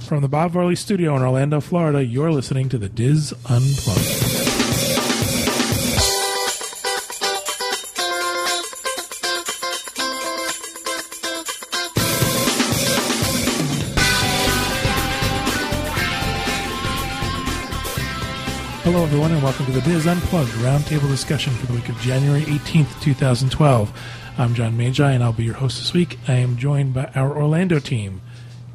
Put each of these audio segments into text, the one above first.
From the Bob Varley Studio in Orlando, Florida, you're listening to the DIS Unplugged. Hello, everyone, and welcome to the DIS Unplugged roundtable discussion for the week of January 18th, 2012. I'm John Magi, and I'll be your host this week. I am joined by our Orlando team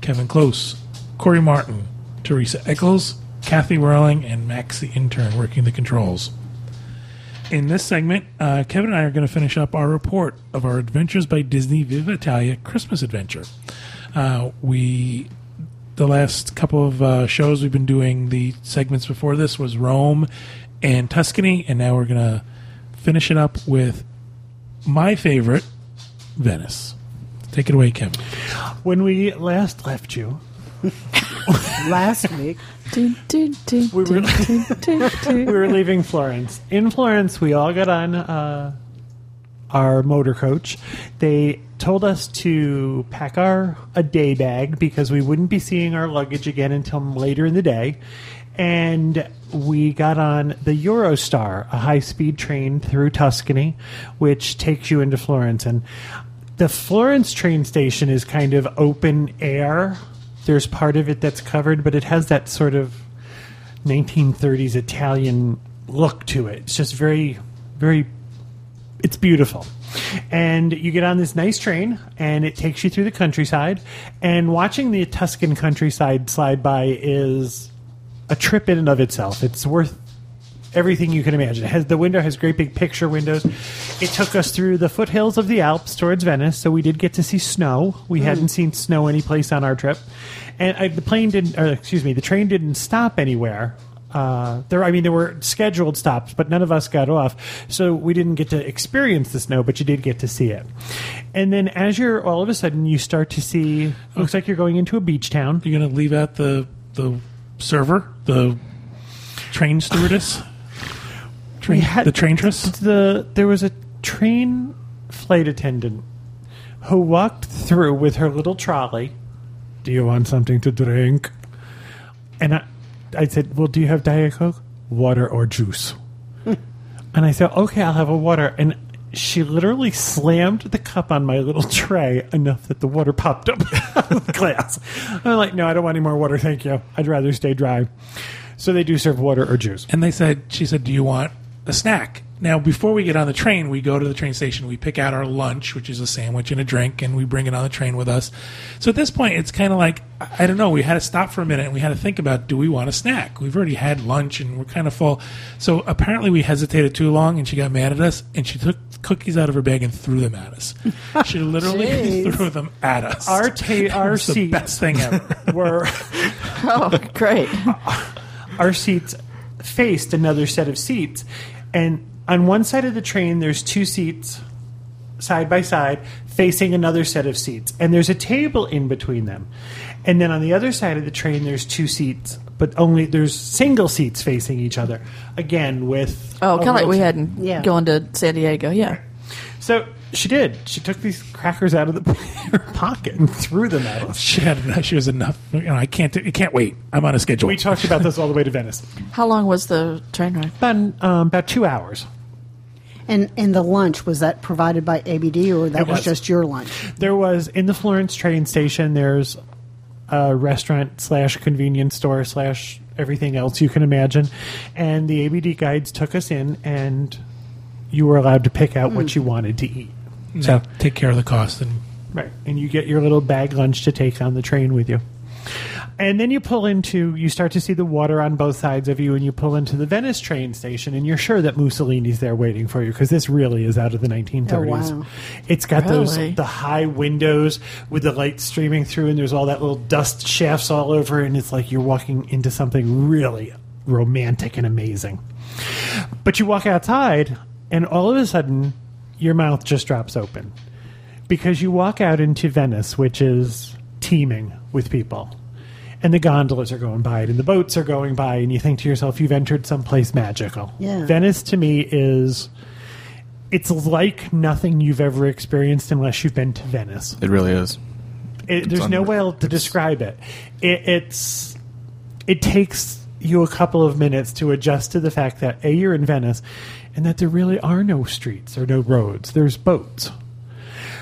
Kevin Close, Corey Martin, Teresa Eccles, Kathy Werling, and Max the intern working the controls. In this segment, uh, Kevin and I are going to finish up our report of our Adventures by Disney Viva Italia Christmas Adventure. Uh, we the last couple of uh, shows we've been doing the segments before this was Rome and Tuscany, and now we're gonna finish it up with my favorite, Venice. Take it away, Kevin. When we last left you, last week. we were we were leaving Florence. In Florence, we all got on uh, our motor coach. They told us to pack our a day bag because we wouldn't be seeing our luggage again until later in the day. And we got on the Eurostar, a high speed train through Tuscany, which takes you into Florence. And the Florence train station is kind of open air. There's part of it that's covered, but it has that sort of 1930s Italian look to it. It's just very, very, it's beautiful and you get on this nice train and it takes you through the countryside and watching the tuscan countryside slide by is a trip in and of itself it's worth everything you can imagine it has the window has great big picture windows it took us through the foothills of the alps towards venice so we did get to see snow we mm. hadn't seen snow anyplace on our trip and I, the plane didn't or excuse me the train didn't stop anywhere uh, there, I mean, there were scheduled stops, but none of us got off, so we didn't get to experience the snow, but you did get to see it. And then, as you're all of a sudden, you start to see. Looks like you're going into a beach town. You're going to leave out the the server, the train stewardess, train, had, the traintress. The there was a train flight attendant who walked through with her little trolley. Do you want something to drink? And I, I said, "Well, do you have Diet Coke, water, or juice?" and I said, "Okay, I'll have a water." And she literally slammed the cup on my little tray enough that the water popped up out of the glass. I'm like, "No, I don't want any more water, thank you. I'd rather stay dry." So they do serve water or juice. And they said, she said, "Do you want a snack?" Now, before we get on the train, we go to the train station. We pick out our lunch, which is a sandwich and a drink, and we bring it on the train with us. So at this point, it's kind of like I don't know. We had to stop for a minute and we had to think about: Do we want a snack? We've already had lunch and we're kind of full. So apparently, we hesitated too long, and she got mad at us, and she took cookies out of her bag and threw them at us. She literally threw them at us. Our ta- our seats, the best thing ever. were oh great. our seats faced another set of seats, and on one side of the train, there's two seats side by side facing another set of seats, and there's a table in between them. And then on the other side of the train, there's two seats, but only there's single seats facing each other. Again, with oh, kind of like we had in, yeah. going to San Diego, yeah. So she did. She took these crackers out of the her pocket and threw them at us. She had. Enough she was enough. You know, I can't. I can't wait. I'm on a schedule. We talked about this all the way to Venice. How long was the train ride? About um, about two hours. And and the lunch was that provided by ABD or that was. was. just your lunch? There was in the Florence train station. There's a restaurant slash convenience store slash everything else you can imagine, and the ABD guides took us in, and you were allowed to pick out mm. what hmm. you wanted to eat. So take care of the cost and right, and you get your little bag lunch to take on the train with you. And then you pull into, you start to see the water on both sides of you, and you pull into the Venice train station, and you're sure that Mussolini's there waiting for you because this really is out of the 1930s. Oh, wow. It's got really? those the high windows with the light streaming through, and there's all that little dust shafts all over, and it's like you're walking into something really romantic and amazing. But you walk outside, and all of a sudden, your mouth just drops open because you walk out into Venice, which is teeming with people. And the gondolas are going by and the boats are going by, and you think to yourself, you've entered someplace magical. Yeah. Venice to me is. It's like nothing you've ever experienced unless you've been to Venice. It really is. It, there's no way to describe it. it. It's it takes you a couple of minutes to adjust to the fact that a you're in Venice, and that there really are no streets or no roads. There's boats.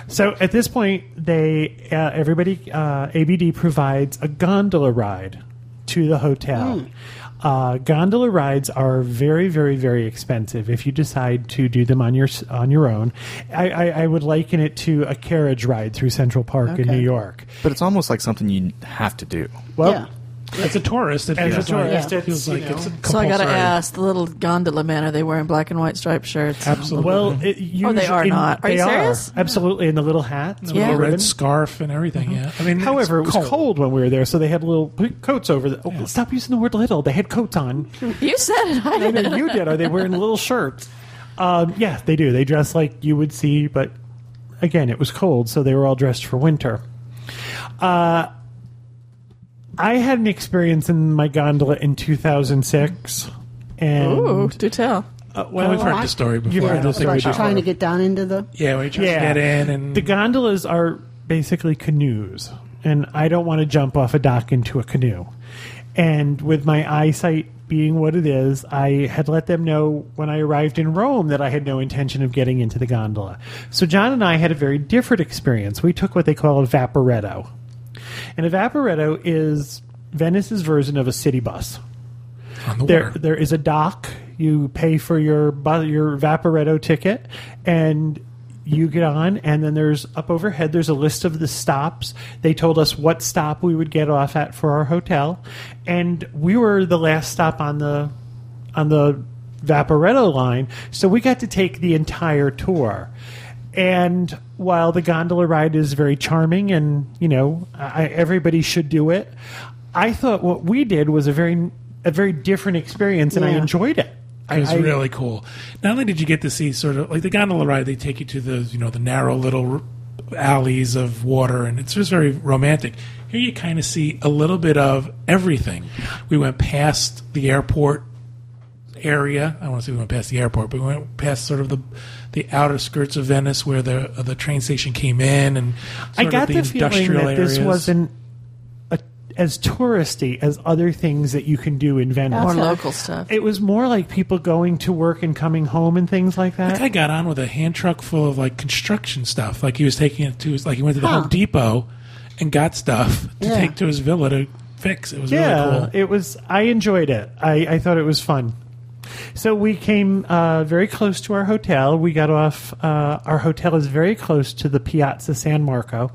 So at this point, they uh, everybody uh, ABD provides a gondola ride to the hotel. Mm. Uh, gondola rides are very, very, very expensive if you decide to do them on your on your own. I, I, I would liken it to a carriage ride through Central Park okay. in New York. But it's almost like something you have to do. Well, yeah. As a tourist, it feels, a tourist, like, it feels like it's So I got to ask, the little gondola man, are they wearing black and white striped shirts? Absolutely. Well, it, oh, they are in, not. Are you serious? Are, absolutely, in the little hats, the yeah. little red scarf and everything. Mm-hmm. Yeah. I mean, however, it was cold. cold. when we were there, so they had little coats over. The, oh, yeah. Stop using the word little. They had coats on. You said it. I didn't. No, you did. Are they wearing little shirts? Um, yeah, they do. They dress like you would see, but again, it was cold, so they were all dressed for winter. Uh, I had an experience in my gondola in 2006. And Ooh, do tell. Uh, well, we've heard the story before. I don't think we trying to get down into the. Yeah, we trying yeah. to get in, and the gondolas are basically canoes, and I don't want to jump off a dock into a canoe. And with my eyesight being what it is, I had let them know when I arrived in Rome that I had no intention of getting into the gondola. So John and I had a very different experience. We took what they call a vaporetto. And a Vaporetto is Venice's version of a city bus. On the there, water. there is a dock. You pay for your bu- your Vaporetto ticket, and you get on. And then there's up overhead. There's a list of the stops. They told us what stop we would get off at for our hotel, and we were the last stop on the on the Vaporetto line, so we got to take the entire tour. And while the gondola ride is very charming and, you know, I, everybody should do it, I thought what we did was a very a very different experience and yeah. I enjoyed it. It was I, really cool. Not only did you get to see sort of like the gondola ride, they take you to the you know the narrow little alleys of water, and it's just very romantic. Here you kind of see a little bit of everything. We went past the airport area. I want to say we went past the airport, but we went past sort of the the outer skirts of Venice where the uh, the train station came in, and I got the, the feeling that areas. this wasn't a, as touristy as other things that you can do in Venice. More local stuff. It was more like people going to work and coming home and things like that. The guy got on with a hand truck full of like construction stuff. Like he was taking it to like he went to the huh. Home Depot and got stuff to yeah. take to his villa to fix. It was yeah, really cool. It was. I enjoyed it. I, I thought it was fun. So we came uh, very close to our hotel. We got off. Uh, our hotel is very close to the Piazza San Marco,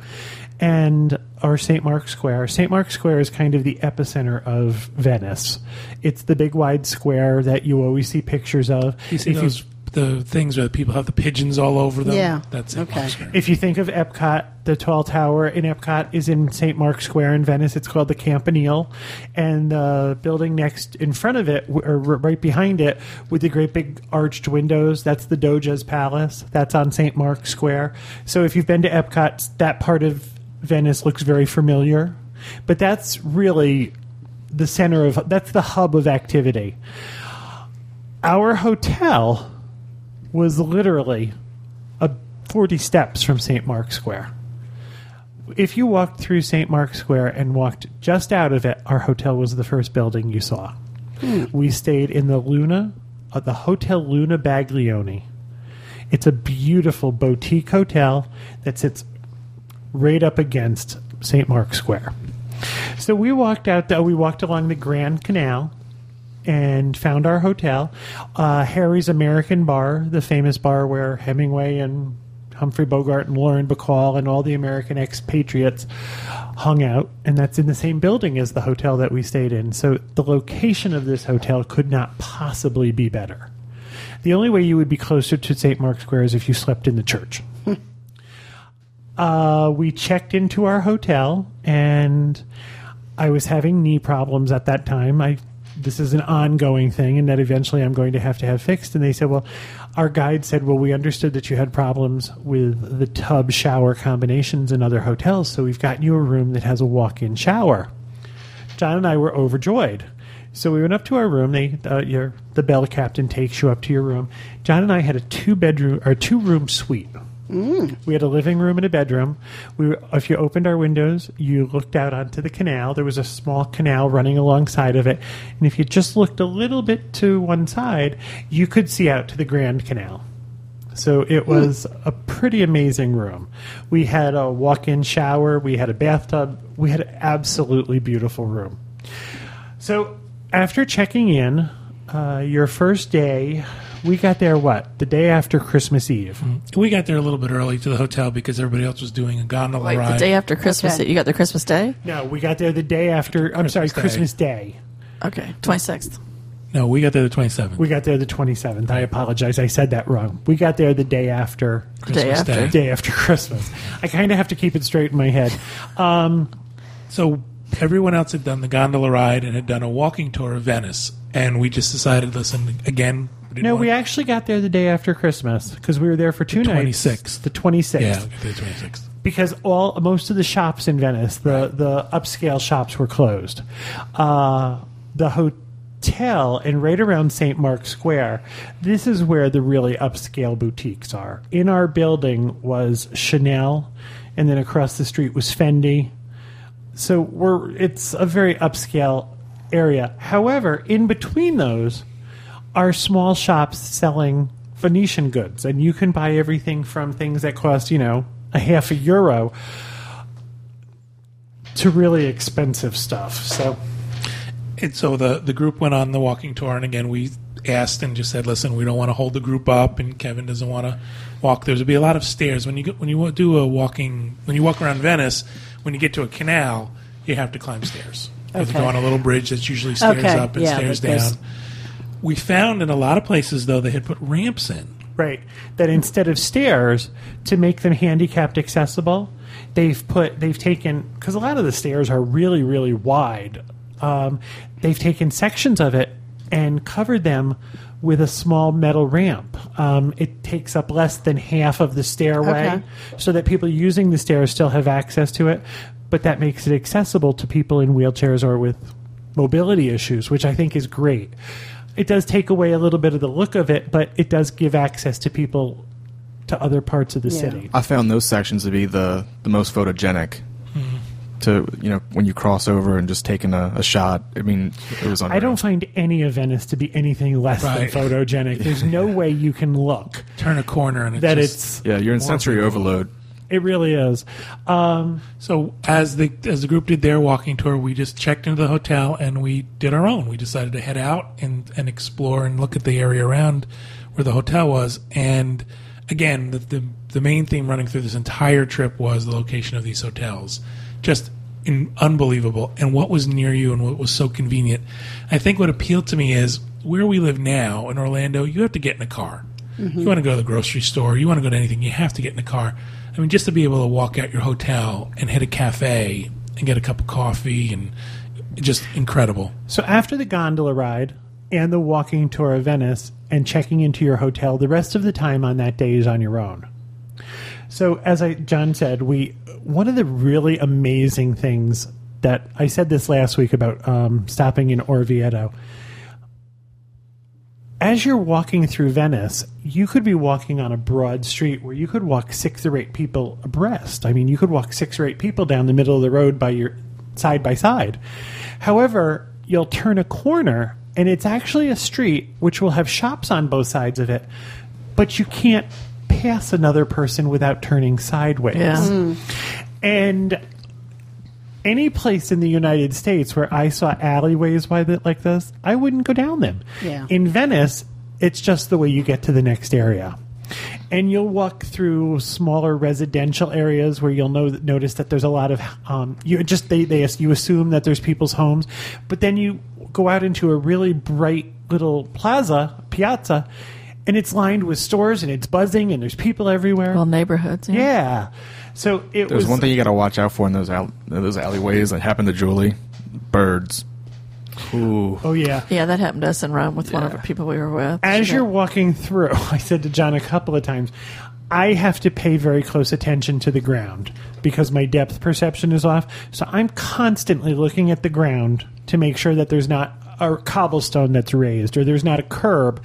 and our St. Mark's Square. St. Mark's Square is kind of the epicenter of Venice. It's the big wide square that you always see pictures of. You see if those you, the things where people have the pigeons all over them. Yeah, that's okay. If you think of Epcot, the tall tower in Epcot is in St. Mark's Square in Venice. It's called the Campanile, and the building next in front of it, or right behind it, with the great big arched windows, that's the Doge's Palace. That's on St. Mark's Square. So if you've been to Epcot, that part of Venice looks very familiar. But that's really the center of that's the hub of activity. Our hotel was literally a 40 steps from St. Mark's Square. If you walked through St. Mark's Square and walked just out of it, our hotel was the first building you saw. Hmm. We stayed in the Luna, uh, the Hotel Luna Baglioni. It's a beautiful boutique hotel that sits right up against St. Mark's Square. So we walked out. Uh, we walked along the Grand Canal, and found our hotel. Uh, Harry's American Bar, the famous bar where Hemingway and Humphrey Bogart and Lauren Bacall and all the American expatriates hung out, and that's in the same building as the hotel that we stayed in. So the location of this hotel could not possibly be better. The only way you would be closer to St. Mark's Square is if you slept in the church. uh, we checked into our hotel, and I was having knee problems at that time. I this is an ongoing thing and that eventually I'm going to have to have fixed. And they said, well, our guide said, well, we understood that you had problems with the tub shower combinations in other hotels, so we've gotten you a room that has a walk in shower. John and I were overjoyed. So we went up to our room. They, uh, your, the bell captain takes you up to your room. John and I had a two bedroom or two room suite. We had a living room and a bedroom. We, were- if you opened our windows, you looked out onto the canal. There was a small canal running alongside of it, and if you just looked a little bit to one side, you could see out to the Grand Canal. So it was a pretty amazing room. We had a walk-in shower. We had a bathtub. We had an absolutely beautiful room. So after checking in, uh, your first day, we got there what the day after Christmas Eve. We got there a little bit early to the hotel because everybody else was doing a gondola Like ride. the day after Christmas, Okay. you got there Christmas Day? No, we got there the day after. I'm sorry, Christmas Day. Christmas Day. Okay, 26th. no, we got there the 27th. We got there the 27th. I apologize. I said that wrong. We got there the day after. The day Christmas after. Day. Day after Christmas. I kind of have to keep it straight in my head. Um, So everyone else had done the gondola ride and had done a walking tour of Venice, and we just decided, listen, again. No, we actually got there the day after Christmas because we were there for two The nights. 26th. The 26th. yeah, we got there the 26th. because all most of the shops in Venice, the the upscale shops were closed. Uh, the hotel and right around St. Mark's Square, this is where the really upscale boutiques are. In our building was Chanel, and then across the street was Fendi. So we're it's a very upscale area. However, in between those are small shops selling Venetian goods, and you can buy everything from things that cost, you know, a half a euro to really expensive stuff. So, And so the the group went on the walking tour, and again we asked and just said, "Listen, we don't want to hold the group up, and Kevin doesn't want to walk. There's be a lot of stairs when you go, when you do a walking when you walk around Venice. When you get to a canal, you have to climb stairs. You have to Okay. go on a little bridge that's usually stairs Okay, up and yeah, stairs down. We found in a lot of places though they had put ramps in. right, that instead of stairs to make them handicapped accessible, they've put they've taken because a lot of the stairs are really really wide. Um, they've taken sections of it and covered them with a small metal ramp. Um, it takes up less than half of the stairway, Okay. so that people using the stairs still have access to it. But that makes it accessible to people in wheelchairs or with mobility issues, which I think is great. It does take away a little bit of the look of it, but it does give access to people to other parts of the Yeah. city. I found those sections to be the, the most photogenic. To you know, when you cross over and just taking a, a shot. I mean, it was. Unreal. I don't find any of Venice to be anything less Right. than photogenic. There's no way you can look Turn a corner and it's that just, it's. Yeah, you're in sensory overload. It really is. Um, So as the as the group did their walking tour, we just checked into the hotel and we did our own. We decided to head out and, and explore and look at the area around where the hotel was. And again, the, the the main theme running through this entire trip was the location of these hotels. Just in, unbelievable. And what was near you and what was so convenient. I think what appealed to me is where we live now in Orlando, you have to get in a car. You want to go to the grocery store, you want to go to anything, you have to get in a car. I mean, just to be able to walk out your hotel and hit a cafe and get a cup of coffee and just incredible. So after the gondola ride and the walking tour of Venice and checking into your hotel, the rest of the time on that day is on your own. So as I John said, we one of the really amazing things that I said this last week about um, stopping in Orvieto. As you're walking through Venice, you could be walking on a broad street where you could walk six or eight people abreast. I mean, you could walk six or eight people down the middle of the road by your side by side. However, you'll turn a corner and it's actually a street which will have shops on both sides of it, but you can't pass another person without turning sideways. Yeah. Mm-hmm. And any place in the United States where I saw alleyways by the, like this, I wouldn't go down them. Yeah. In Venice, it's just the way you get to the next area. And you'll walk through smaller residential areas where you'll know, notice that there's a lot of um, you just they, they you assume that there's people's homes, but then you go out into a really bright little plaza piazza, and it's lined with stores and it's buzzing and there's people everywhere. Well, neighborhoods. Yeah. yeah, so it There's was one thing you got to watch out for in those al- those alleyways that happened to Julie. Birds. Ooh. Oh yeah. Yeah, that happened to us in Rome with one of the people we were with. As She you're got- walking through, I said to John a couple of times, I have to pay very close attention to the ground because my depth perception is off. So I'm constantly looking at the ground to make sure that there's not a cobblestone that's raised or there's not a curb.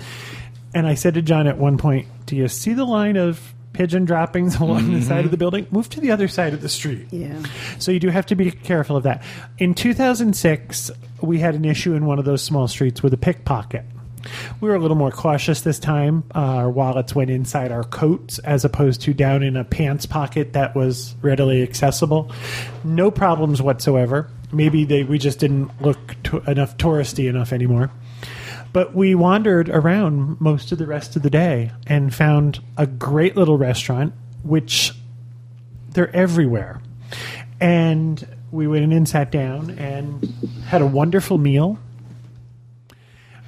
And I said to John at one point, Do you see the line of pigeon droppings along the side of the building, move to the other side of the street. Yeah. So you do have to be careful of that. In 2006, we had an issue in one of those small streets with a pickpocket. We were a little more cautious this time. Uh, our wallets went inside our coats as opposed to down in a pants pocket that was readily accessible. No problems whatsoever. Maybe they we just didn't look to, enough touristy enough anymore. But we wandered around most of the rest of the day and found a great little restaurant, which they're everywhere. And we went in and sat down and had a wonderful meal.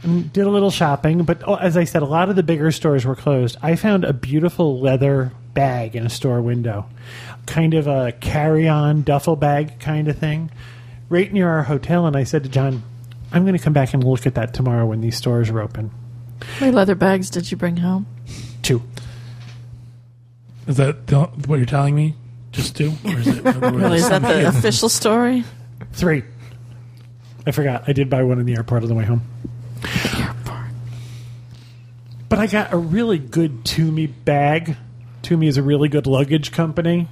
And did a little shopping, but oh, as I said, a lot of the bigger stores were closed. I found a beautiful leather bag in a store window, kind of a carry-on duffel bag kind of thing, right near our hotel. And I said to John, "I'm going to come back and look at that tomorrow when these stores are open." How many leather bags did you bring home? Two. Is that the, what you're telling me? Just two? Or is it, Really, is that the official story? Three. I forgot. I did buy one in the airport on the way home. Airport. But I got a really good Tumi bag. Tumi is a really good luggage company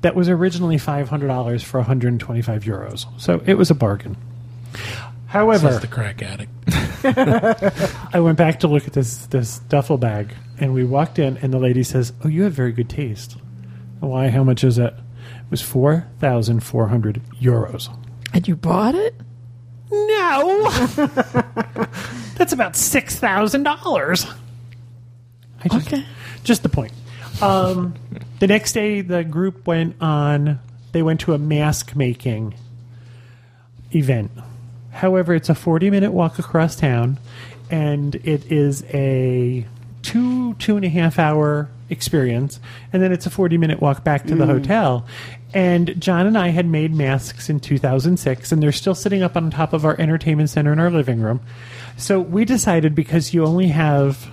that was originally $500 for 125 euros. So it was a bargain. However, Says the crack addict. I went back to look at this this duffel bag, and we walked in, and the lady says, "Oh, you have very good taste." Why? How much is it? It was four thousand four hundred euros. And you bought it? No, that's about six thousand dollars. Just, Okay. just the point. Um, the next day, the group went on. They went to a mask making event. However, it's a forty-minute walk across town, and it is a two two and a half hour experience, and then it's a forty-minute walk back to the hmm. hotel. And John and I had made masks in 2006, and they're still sitting up on top of our entertainment center in our living room. So we decided because you only have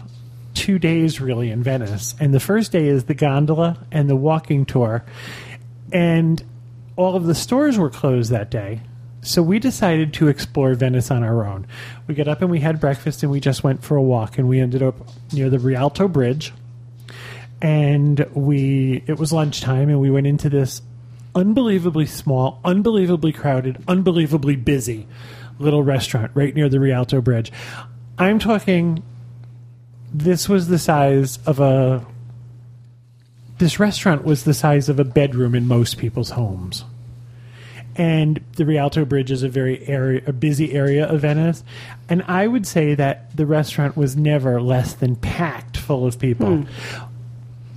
two days really in Venice, and the first day is the gondola and the walking tour, and all of the stores were closed that day. So we decided to explore Venice on our own. We got up and we had breakfast and we just went for a walk and we ended up near the Rialto Bridge. And we it was lunchtime and we went into this unbelievably small, unbelievably crowded, unbelievably busy little restaurant right near the Rialto Bridge. I'm talking this was the size of a this restaurant was the size of a bedroom in most people's homes and the Rialto Bridge is a very area, a busy area of Venice, and I would say that the restaurant was never less than packed full of people. Hmm.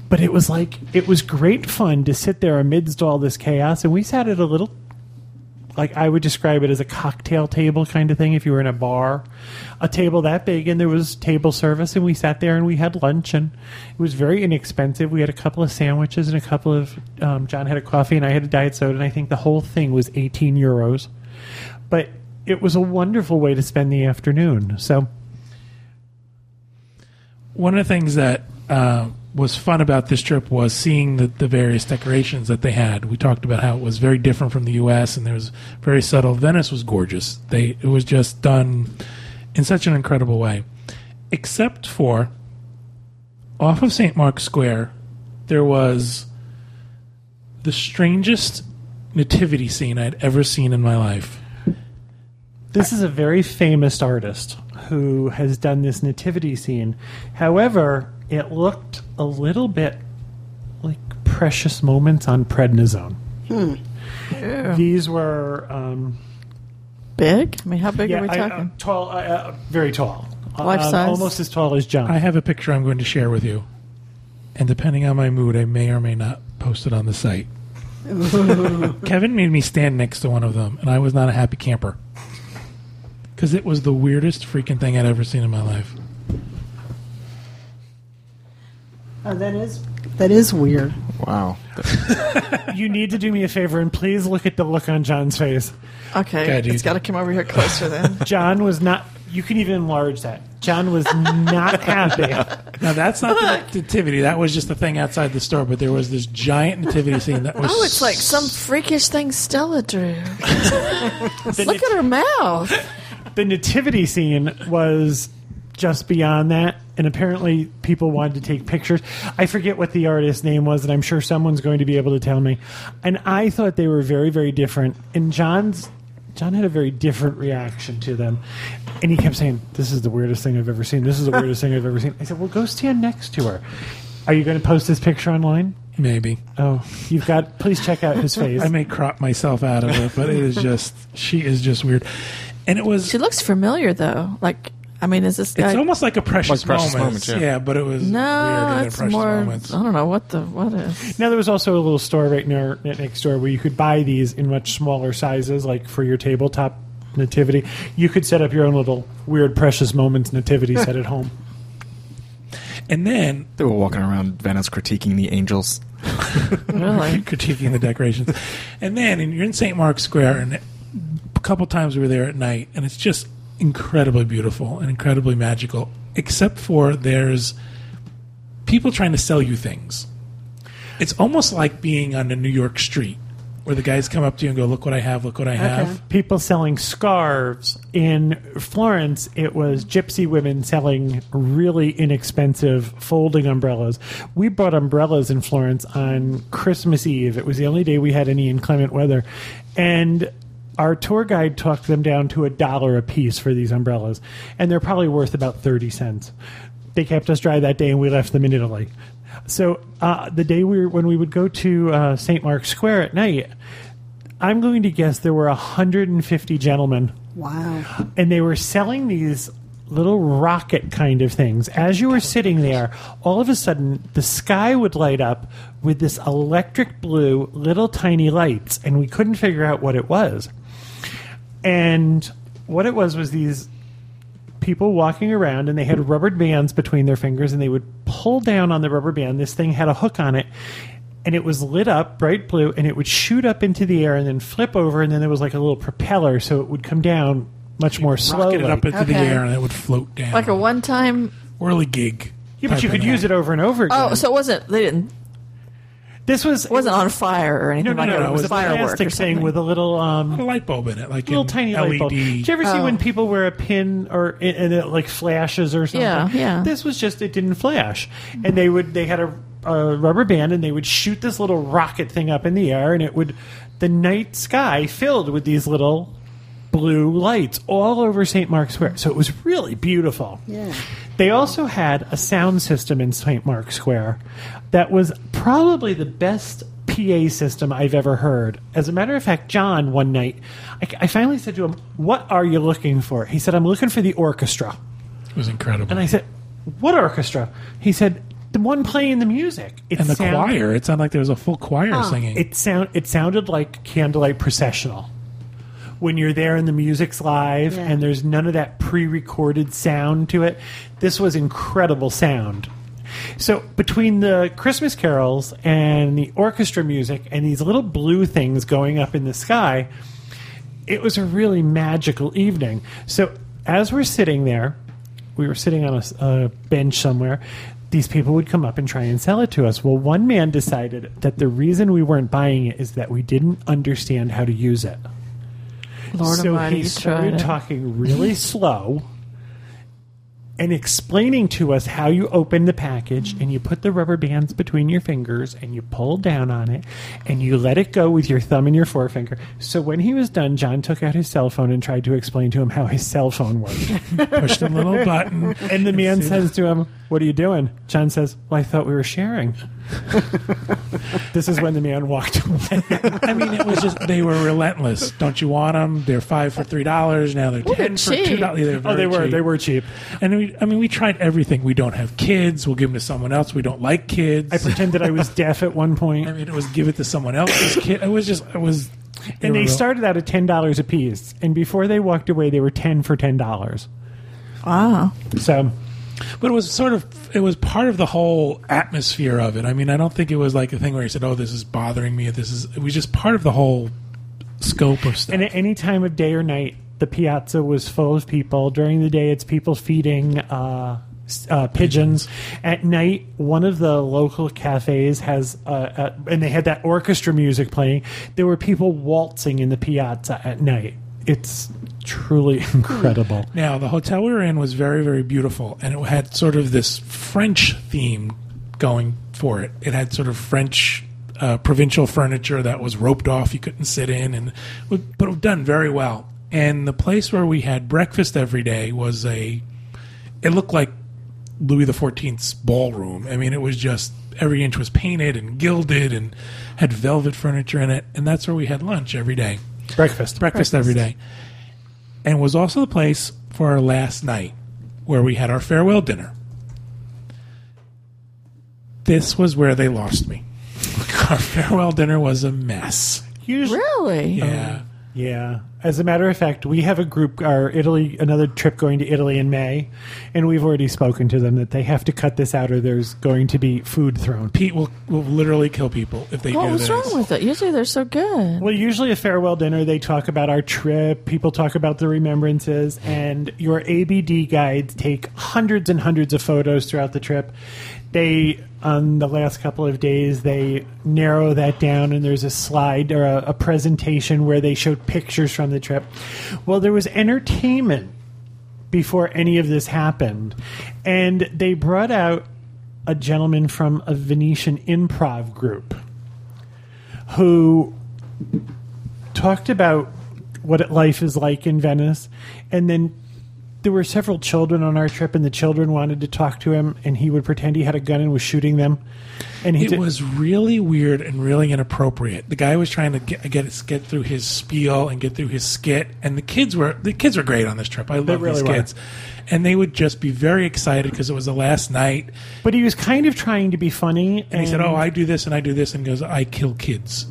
But it was like it was great fun to sit there amidst all this chaos, and we sat at a little, like I would describe it as a cocktail table kind of thing. If you were in a bar, a table that big, and there was table service, and we sat there and we had lunch, and it was very inexpensive. We had a couple of sandwiches and a couple of. Um, John had a coffee, and I had a diet soda, and I think the whole thing was eighteen euros. But it was a wonderful way to spend the afternoon. So One of the things that uh, was fun about this trip was seeing the, the various decorations that they had. We talked about how it was very different from the U.S. and there was very subtle. Venice was gorgeous. They it was just done in such an incredible way, except for off of St. Mark's Square, there was the strangest nativity scene I'd ever seen in my life. This is a very famous artist who has done this nativity scene. However, it looked a little bit like precious moments on prednisone. These were um, Big? I mean, how big yeah, are we I- uh, talking? tall, uh, uh, very tall, Life Um, size? almost as tall as John. I have a picture I'm going to share with you. And depending on my mood, I may or may not post it on the site. Kevin made me stand next to one of them, and I was not a happy camper. Because it was the weirdest freaking thing I'd ever seen in my life. Oh, that is that is weird. Wow. you need to do me a favor and please look at the look on John's face. Okay, God, it's you- got to come over here closer then. John was not. You can even enlarge that. John was not happy. Now, that's not the nativity. That was just the thing outside the store, but there was this giant nativity scene that was. Oh, it's like some freakish thing Stella drew. The Look at her mouth. the nativity scene was just beyond that. And apparently, people wanted to take pictures. I forget what the artist's name was, and I'm sure someone's going to be able to tell me. And I thought they were very, very different. And John's John had a very different reaction to them. And he kept saying, This is the weirdest thing I've ever seen. This is the weirdest thing I've ever seen. I said, Well, go stand next to her. Are you going to post this picture online? Maybe. Oh, you've got. Please check out his face. I may crop myself out of it, but it is just she is just weird. And it was She looks familiar though. Like, I mean, is this guy? it's almost like a precious, Like Precious moments. Moments, yeah. but it was no, weirder than it's precious more. moments. I don't know what the what is. Now there was also a little store right near next door where you could buy these in much smaller sizes, like for your tabletop nativity. You could set up your own little weird precious moments nativity set at home. And then They were walking around Venice critiquing the angels. Really? critiquing the decorations. And then and you're in St. Mark's Square, and a couple times we were there at night, and it's just incredibly beautiful and incredibly magical. Except for there's people trying to sell you things. It's almost like being on a New York street where the guys come up to you and go, "Look what I have! Look what I have!" People selling scarves in Florence. It was gypsy women selling really inexpensive folding umbrellas. We bought umbrellas in Florence on Christmas Eve. It was the only day we had any inclement weather, and our tour guide talked them down to a dollar a piece for these umbrellas, and they're probably worth about thirty cents. They kept us dry that day, and we left them in Italy. So uh, the day we were, when we would go to uh, St. Mark's Square at night, I'm going to guess there were 150 gentlemen, Wow. and they were selling these little rocket kind of things. As you were sitting there, all of a sudden the sky would light up with this electric blue little tiny lights, and we couldn't figure out what it was. And what it was was these people walking around and they had rubber bands between their fingers and they would pull down on the rubber band. This thing had a hook on it and it was lit up bright blue and it would shoot up into the air and then flip over and then there was like a little propeller so it would come down much more slowly. Rocket it up into the Okay. air and it would float down. Like a one time. whirly gig. yeah, but you could use it over and over oh, again. Oh, so it wasn't. They didn't. This was It wasn't on fire or anything no, no, like no, that. It was a firework plastic thing with a little um, a light bulb in it, like little tiny LED. light bulb. Did you ever see Oh. when people wear a pin or and and it like flashes or something? Yeah, yeah. This was just it didn't flash, and they would they had a, a rubber band and they would shoot this little rocket thing up in the air, and it would the night sky filled with these little blue lights all over St. Mark's Square. So it was really beautiful. Yeah. They also had a sound system in St. Mark's Square that was probably the best PA system I've ever heard. As a matter of fact, John, one night, I, I finally said to him, What are you looking for? He said, I'm looking for the orchestra. It was incredible. And I said, What orchestra? He said, The one playing the music. It and the sound- choir. It sounded like there was a full choir ah. singing. It sound it sounded like candlelight processional. When you're there and the music's live Yeah. and there's none of that pre-recorded sound to it, this was incredible sound. So between the Christmas carols and the orchestra music and these little blue things going up in the sky, it was a really magical evening. So as we're sitting there, we were sitting on a bench somewhere. These people would come up and try and sell it to us. Well, one man decided that the reason we weren't buying it is that we didn't understand how to use it. Lord so he started it. talking really slow and explaining to us how you open the package and you put the rubber bands between your fingers and you pull down on it and you let it go with your thumb and your forefinger. So when he was done, John took out his cell phone and tried to explain to him how his cell phone worked. Pushed a little button. and the man says to him, What are you doing? John says, Well, I thought we were sharing. this is when the man walked away. I mean, it was just they were relentless. Don't you want them? They're five for three dollars. Now they're they're ten for two cheap. dollars. oh, they were. They were cheap. And we, I mean, we tried everything. We don't have kids. We'll give them to someone else. We don't like kids. I pretended I was deaf at one point. I mean, it was give it to someone else's kid. It was just, it was. and they real- started out at ten dollars a piece, and before they walked away, they were ten for ten dollars. Wow. So but it was sort of, it was part of the whole atmosphere of it. I mean, I don't think it was like a thing where you said, "Oh, this is bothering me." This is. It was just part of the whole scope of stuff. and at any time of day or night, the piazza was full of people. During the day, it's people feeding uh, uh, pigeons. At night, one of the local cafes has, uh, uh, and they had that orchestra music playing. There were people waltzing in the piazza at night. It's truly incredible. Now, the hotel we were in was very, very beautiful, and it had sort of this French theme going for it. It had sort of French uh, provincial furniture that was roped off; you couldn't sit in, and but it was done very well. And the place where we had breakfast every day was a. It looked like Louis XIV's ballroom. I mean, it was just every inch was painted and gilded and had velvet furniture in it, and that's where we had lunch every day Breakfast. breakfast every day. And was also the place for our last night where we had our farewell dinner. This was where they lost me. Our farewell dinner was a mess. Usually, Really? Yeah. Yeah. As a matter of fact, we have a group, our Italy, another trip going to Italy in May, and we've already spoken to them that they have to cut this out or there's going to be food thrown. Pete will, will literally kill people if they What do was this. wrong with it? Usually they're so good. Well, usually a farewell dinner, they talk about our trip, people talk about the remembrances, and your ABD guides take hundreds and hundreds of photos throughout the trip. They, on the last couple of days, they narrow that down, and there's a slide or a, a presentation where they showed pictures from the trip. Well, there was entertainment before any of this happened, and they brought out a gentleman from a Venetian improv group who talked about what life is like in Venice, and then there were several children on our trip, and the children wanted to talk to him, and he would pretend he had a gun and was shooting them. And he It did, was really weird and really inappropriate. The guy was trying to get get get through his spiel and get through his skit, and the kids were the kids were great on this trip. I love really these were. kids, and they would just be very excited because it was the last night. but he was kind of trying to be funny, And he said, "Oh, I do this and I do this," and goes, "I kill kids."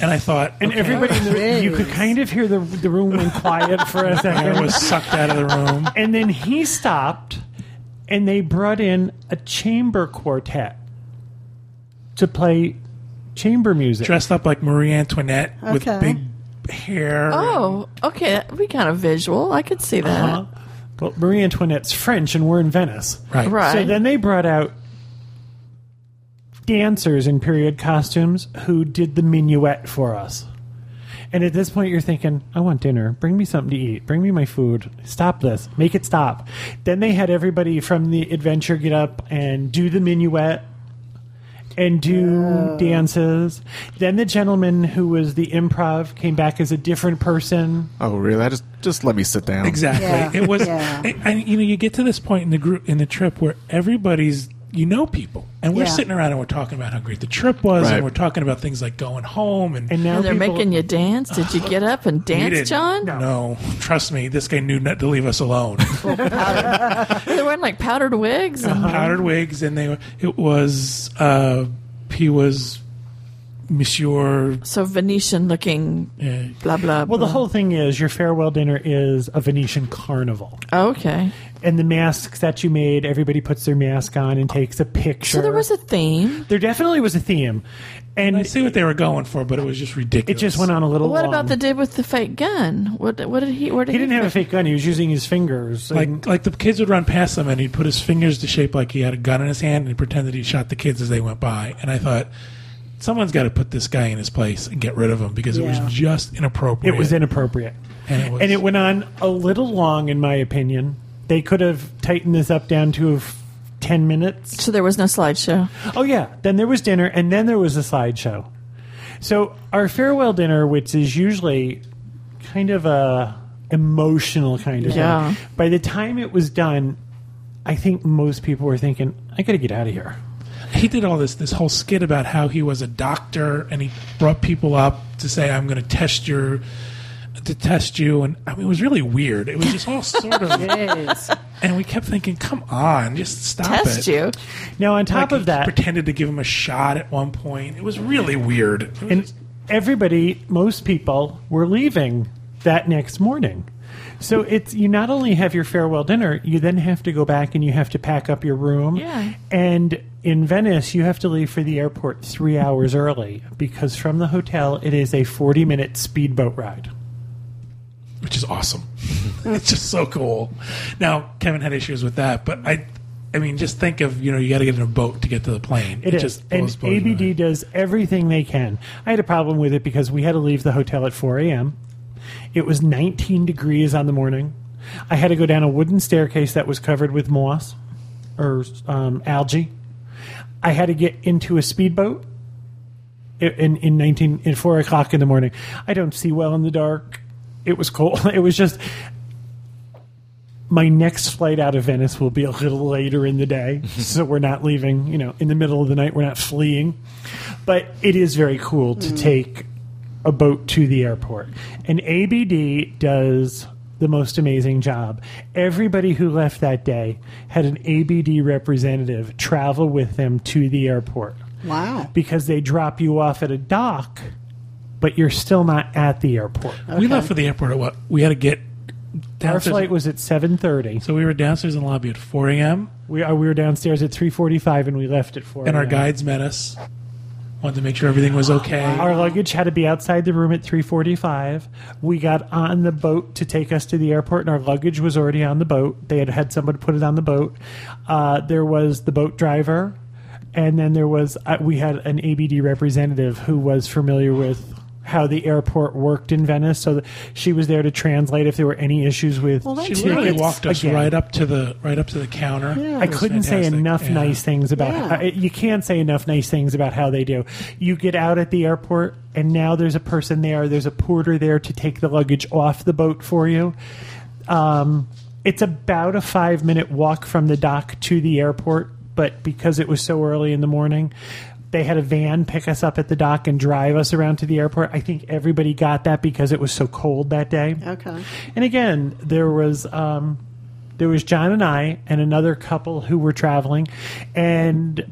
And I thought, and okay. everybody, in the, room, you could kind of hear the the room went quiet for a second. was sucked out of the room. And then he stopped, and they brought in a chamber quartet to play chamber music. dressed up like Marie Antoinette with big hair. Oh, okay. That'd be kind of visual. I could see that. Uh-huh. Well, Marie Antoinette's French, and we're in Venice. right. Right. So then they brought out dancers in period costumes who did the minuet for us. And at this point, you're thinking, I want dinner. Bring me something to eat. Bring me my food. Stop this. Make it stop. Then they had everybody from the adventure get up and do the minuet and do dances. Then the gentleman who was the improv came back as a different person. Oh, really? I just just let me sit down. Exactly. Yeah. It was, Yeah. and, and, you know, you get to this point in the group in the trip where everybody's you know people, and we're Yeah. sitting around and we're talking about how great the trip was, Right. and we're talking about things like going home and. And now And they're people- making you dance. Did you get up and We dance, didn't. John? No. trust me, this guy knew not to leave us alone. They're wearing like powdered wigs. And, Powdered wigs, and they were. It was. uh He was Monsieur. so Venetian looking, Uh, blah, blah, Well, the whole thing is your farewell dinner is a Venetian carnival. Okay. And the masks that you made, everybody puts their mask on and takes a picture. So there was a theme. There definitely was a theme. And I see what they were going for, but it was just ridiculous. it just went on a little What long. about the dude with the fake gun? What, what did he, where did He he, didn't have a fake gun. He was using his fingers. like like the kids would run past him and he'd put his fingers to shape like he had a gun in his hand and pretend that he shot the kids as they went by and i thought someone's got to put this guy in his place and get rid of him because it was just inappropriate it was inappropriate. and it, was, And it went on a little long, in my opinion. They could have tightened this up down to f- 10 minutes. So there was no slideshow. Oh yeah. Then there was dinner, and then there was a slideshow. So our farewell dinner, which is usually kind of a emotional kind of Yeah. thing, by the time it was done, I think most people were thinking, "I got to get out of here." he did all this this whole skit about how he was a doctor and he brought people up to say i'm going to test your to test you and I mean, it was really weird it was just all sort of Jeez. and we kept thinking come on just stop Test it you. Now, on top Like, of he that, pretended to give him a shot at one point it was really weird It was and just- everybody, most people, were leaving that next morning. So it's you not only have your farewell dinner, you then have to go back and you have to pack up your room. Yeah. And in Venice, you have to leave for the airport three hours early because from the hotel it is a forty-minute speedboat ride. Which is awesome. it's just so cool. Now Kevin had issues with that, but I, I mean, just think of you know you got to get in a boat to get to the plane. It is, just and ABD does everything they can. I had a problem with it because we had to leave the hotel at four a.m. It was 19 degrees on the morning. I had to go down a wooden staircase that was covered with moss or um, algae. I had to get into a speedboat in in 19 in 4 o'clock in the morning. I don't see well in the dark. It was cool. It was just my next flight out of Venice will be a little later in the day, so we're not leaving, you know, in the middle of the night. We're not fleeing, but it is very cool to mm. take a boat to the airport. And ABD does the most amazing job. Everybody who left that day had an ABD representative travel with them to the airport Wow. because they drop you off at a dock, but you're still not at the airport. We left for the airport at what? We had to get Our downstairs. flight was at 7:30. so we were downstairs in the lobby at 4 a.m. We uh, we were downstairs at 3:45 and we left at 4. and our guides met us. Wanted to make sure everything was okay. Our luggage had to be outside the room at 3:45. We got on the boat to take us to the airport, and our luggage was already on the boat. They had had somebody put it on the boat. Uh, there was the boat driver, and then there was uh, we had an ABD representative who was familiar with how the airport worked in Venice, so that she was there to translate if there were any issues with. Well, she that's literally nice. walked us Again. right up to the right up to the counter. Yeah. I couldn't say enough Yeah. nice things about. Yeah. uh, you can't say enough nice things about how they do. You get out at the airport, and now there's a person there. There's a porter there to take the luggage off the boat for you. Um, it's about a five minute walk from the dock to the airport, but because it was so early in the morning. They had a van pick us up at the dock and drive us around to the airport. I think everybody got that because it was so cold that day. Okay. And again, there was um, there was John and I and another couple who were traveling, and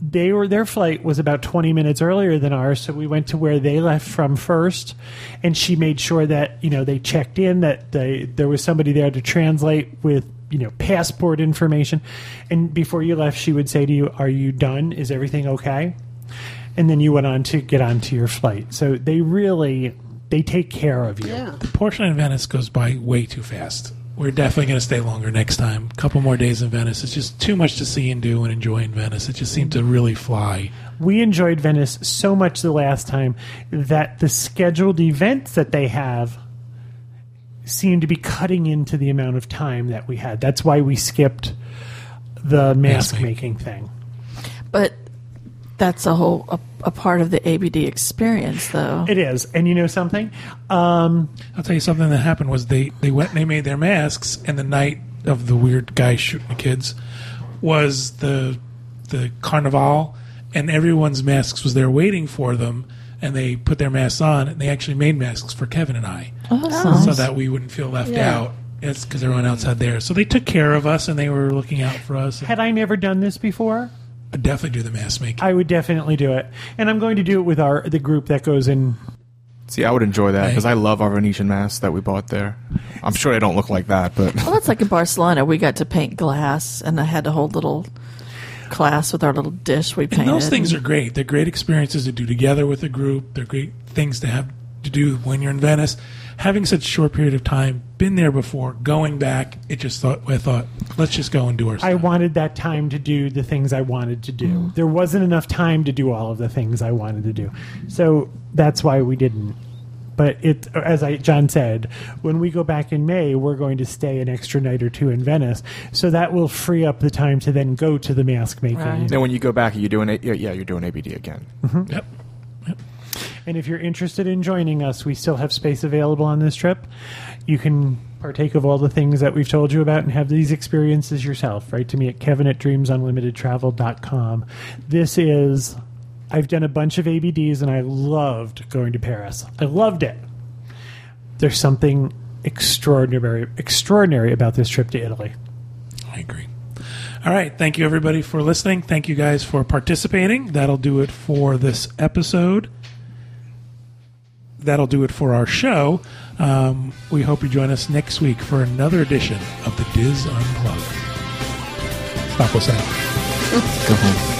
they were their flight was about 20 minutes earlier than ours so we went to where they left from first and she made sure that you know they checked in that they there was somebody there to translate with you know passport information and before you left she would say to you are you done is everything okay and then you went on to get onto your flight so they really they take care of you Yeah. The portion in Venice goes by way too fast. We're definitely going to stay longer next time. A couple more days in Venice. It's just too much to see and do and enjoy in Venice. It just seemed to really fly. we enjoyed Venice so much the last time that the scheduled events that they have seem to be cutting into the amount of time that we had. That's why we skipped the mask Mask making thing. But that's a whole a, a part of the ABD experience, though. It is. And you know something? Um, I'll tell you something that happened was they, they went and they made their masks, and the night of the weird guy shooting the kids was the the carnival, and everyone's masks was there waiting for them, and they put their masks on, and they actually made masks for Kevin and I, oh, that's nice. so that we wouldn't feel left Yeah. out. It's because everyone else had there, so they took care of us, and they were looking out for us. had I never done this before, I'd definitely do the mask making. I would definitely do it. And I'm going to do it with our the group that goes in See, I would enjoy that because I love our Venetian masks that we bought there. I'm sure they don't look like that, but Well, that's like in Barcelona. We got to paint glass, and I had a whole little class with our little dish we painted. And those things are great. They're great experiences to do together with a group. They're great things to have to do when you're in Venice. Having such a short period of time, been there before, going back, it just thought I thought, let's just go and do our I wanted that time to do the things I wanted to do. Mm. There wasn't enough time to do all of the things I wanted to do. So that's why we didn't. But it, as I, John said, when we go back in May, we're going to stay an extra night or two in Venice. So that will free up the time to then go to the mask making. Right. then when you go back, you're you doing a, yeah, yeah, you're doing ABD again. Mm-hmm. Yep. And if you're interested in joining us, we still have space available on this trip. You can partake of all the things that we've told you about and have these experiences yourself. Write to me at kevin at dreamsunlimitedtravel.com. This is, I've done a bunch of ABDs and I loved going to Paris. I loved it. There's something extraordinary, extraordinary about this trip to Italy. I agree. All right. Thank you, everybody, for listening. Thank you guys for participating. That'll do it for this episode. That'll do it for our show. Um, we hope you join us next week for another edition of the DIS Unplugged. Stop us out. Go home.